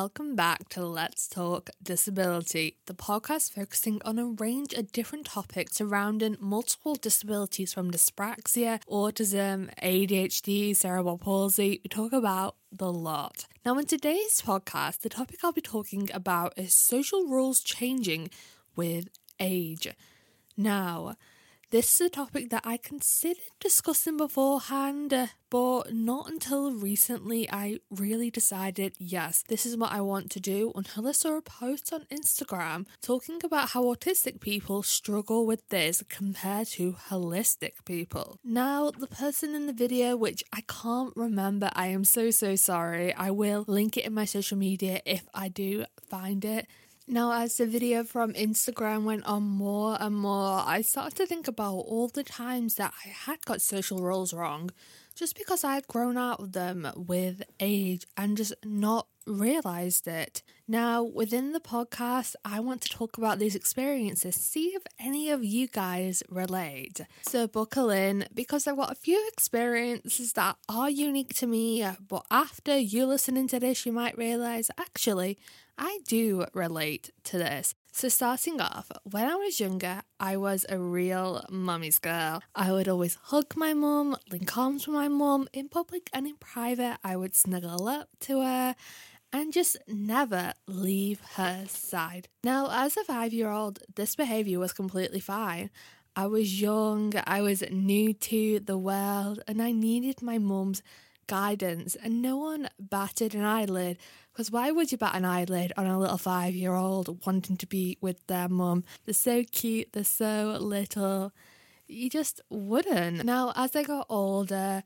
welcome back to Let's Talk Disability, the podcast focusing on a range of different topics surrounding multiple disabilities from dyspraxia, autism, ADHD, cerebral palsy. We talk about the lot. Now, in today's podcast, the topic I'll be talking about is social rules changing with age. Now, this is a topic that I considered discussing beforehand, uh, but not until recently I really decided yes, this is what I want to do until I saw a post on Instagram talking about how autistic people struggle with this compared to allistic people. Now, the person in the video, which I can't remember, I am so, so sorry. I will link it in my social media if I do find it. Now, as the video from Instagram went on more and more, I started to think about all the times that I had got social roles wrong just because I had grown out of them with age and just not realized it. Now, within the podcast, I want to talk about these experiences, see if any of you guys relate. So, buckle in because I've got a few experiences that are unique to me, but after you listening to this, you might realize actually, I do relate to this. So, starting off, when I was younger, I was a real mummy's girl. I would always hug my mum, link arms with my mum. In public and in private, I would snuggle up to her and just never leave her side. Now, as a five year old, this behaviour was completely fine. I was young, I was new to the world, and I needed my mum's guidance, and no one batted an eyelid. Because why would you bat an eyelid on a little five year old wanting to be with their mum? They're so cute, they're so little. You just wouldn't. Now, as I got older,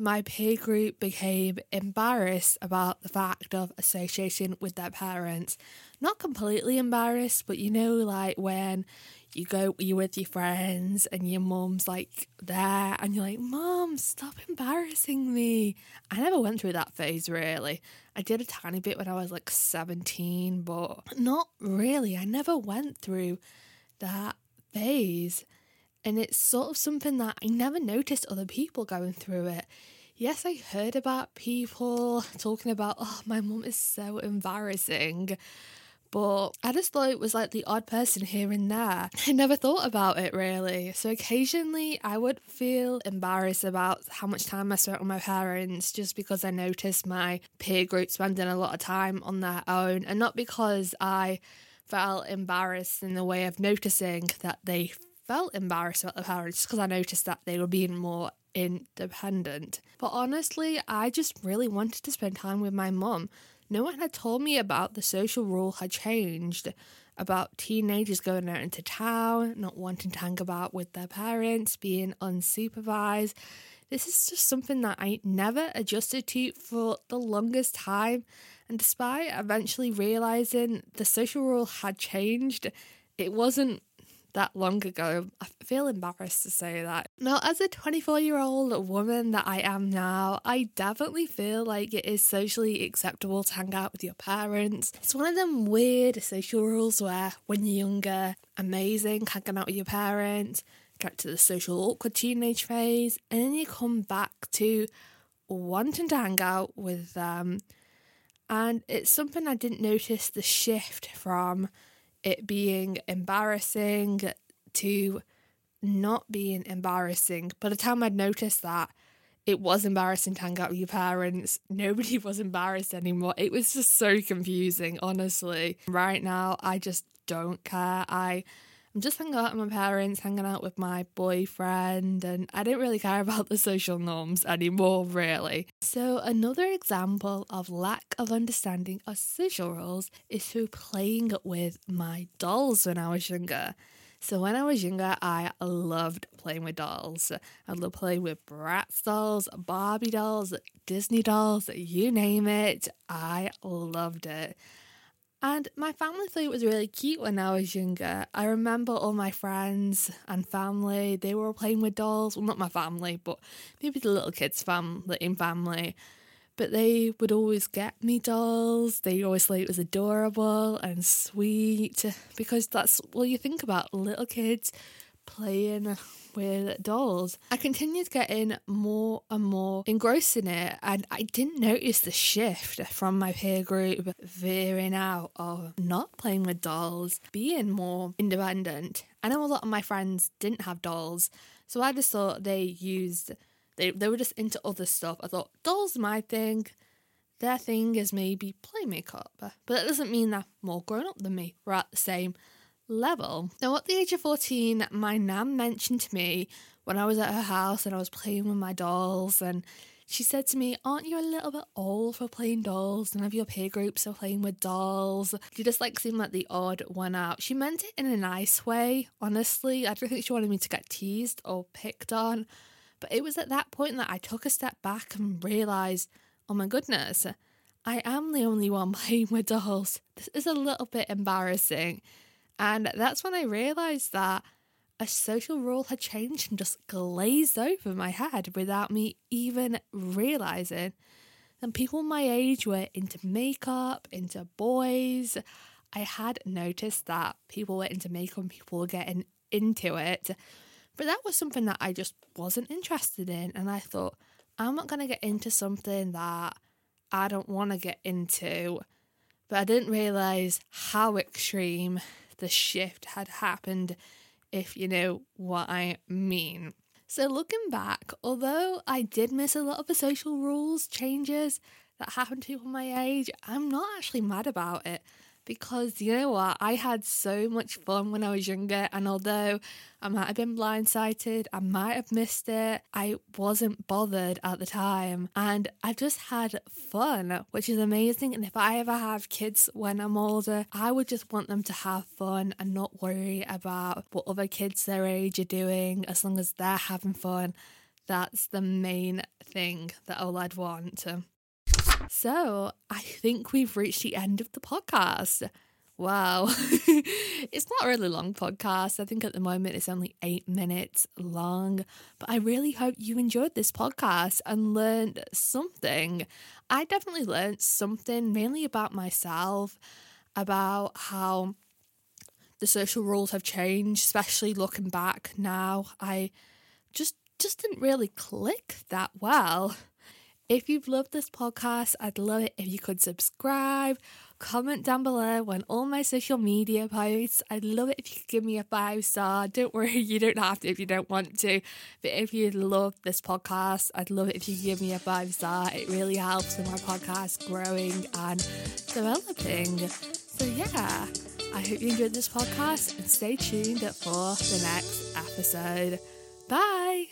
my peer group became embarrassed about the fact of association with their parents. Not completely embarrassed, but you know, like when you go you're with your friends and your mum's like there and you're like mom stop embarrassing me. I never went through that phase really. I did a tiny bit when i was like 17 but not really. I never went through that phase and it's sort of something that i never noticed other people going through it yes i heard about people talking about oh my mum is so embarrassing but I just thought it was like the odd person here and there. I never thought about it really. So occasionally I would feel embarrassed about how much time I spent with my parents just because I noticed my peer group spending a lot of time on their own and not because I felt embarrassed in the way of noticing that they felt embarrassed about the parents because I noticed that they were being more independent. But honestly, I just really wanted to spend time with my mum. No one had told me about the social rule had changed, about teenagers going out into town, not wanting to hang about with their parents, being unsupervised. This is just something that I never adjusted to for the longest time. And despite eventually realizing the social rule had changed, it wasn't that long ago. I feel embarrassed to say that. Now, as a 24 year old woman that I am now, I definitely feel like it is socially acceptable to hang out with your parents. It's one of them weird social rules where when you're younger, amazing, hanging out with your parents, get to the social awkward teenage phase, and then you come back to wanting to hang out with them. And it's something I didn't notice the shift from it being embarrassing to not being embarrassing. By the time I'd noticed that, it was embarrassing to hang out with your parents. Nobody was embarrassed anymore. It was just so confusing, honestly. Right now, I just don't care. I I'm just hanging out with my parents, hanging out with my boyfriend, and I didn't really care about the social norms anymore, really. So, another example of lack of understanding of social roles is through playing with my dolls when I was younger. So when I was younger, I loved playing with dolls. I loved playing with Bratz dolls, Barbie dolls, Disney dolls, you name it. I loved it. And my family thought it was really cute when I was younger. I remember all my friends and family, they were playing with dolls. Well, not my family, but maybe the little kids' family in family. But they would always get me dolls. They always thought it was adorable and sweet because that's what you think about little kids playing with dolls. I continued getting more and more engrossed in it, and I didn't notice the shift from my peer group veering out of not playing with dolls, being more independent. I know a lot of my friends didn't have dolls, so I just thought they used they they were just into other stuff. I thought dolls my thing. Their thing is maybe play makeup, but that doesn't mean they're more grown up than me. We're at the same level. Now, at the age of 14, my nan mentioned to me when I was at her house and I was playing with my dolls, and she said to me, Aren't you a little bit old for playing dolls? None of your peer groups are playing with dolls. You just like seem like the odd one out. She meant it in a nice way, honestly. I don't think she wanted me to get teased or picked on. But it was at that point that I took a step back and realised, oh my goodness, I am the only one playing with dolls. This is a little bit embarrassing. And that's when I realised that a social rule had changed and just glazed over my head without me even realising. And people my age were into makeup, into boys. I had noticed that people were into makeup and people were getting into it. But that was something that I just wasn't interested in. And I thought, I'm not going to get into something that I don't want to get into. But I didn't realise how extreme the shift had happened, if you know what I mean. So, looking back, although I did miss a lot of the social rules changes that happened to people my age, I'm not actually mad about it because you know what? I had so much fun when I was younger, and although I might have been blindsided, I might have missed it, I wasn't bothered at the time, and I just had fun, which is amazing. And if I ever have kids when I'm older, I would just want them to have fun and not worry about what other kids their age are doing as long as they're having fun. That's the main thing that all I'd want. So I think we've reached the end of the podcast. Wow. it's not a really long podcast. I think at the moment it's only eight minutes long, but I really hope you enjoyed this podcast and learned something. I definitely learned something mainly about myself, about how the social rules have changed, especially looking back now. I just just didn't really click that well. If you've loved this podcast, I'd love it if you could subscribe, comment down below on all my social media posts. I'd love it if you could give me a five star. Don't worry, you don't have to if you don't want to. But if you love this podcast, I'd love it if you give me a five star. It really helps with my podcast growing and developing. So, yeah, I hope you enjoyed this podcast and stay tuned for the next episode. Bye.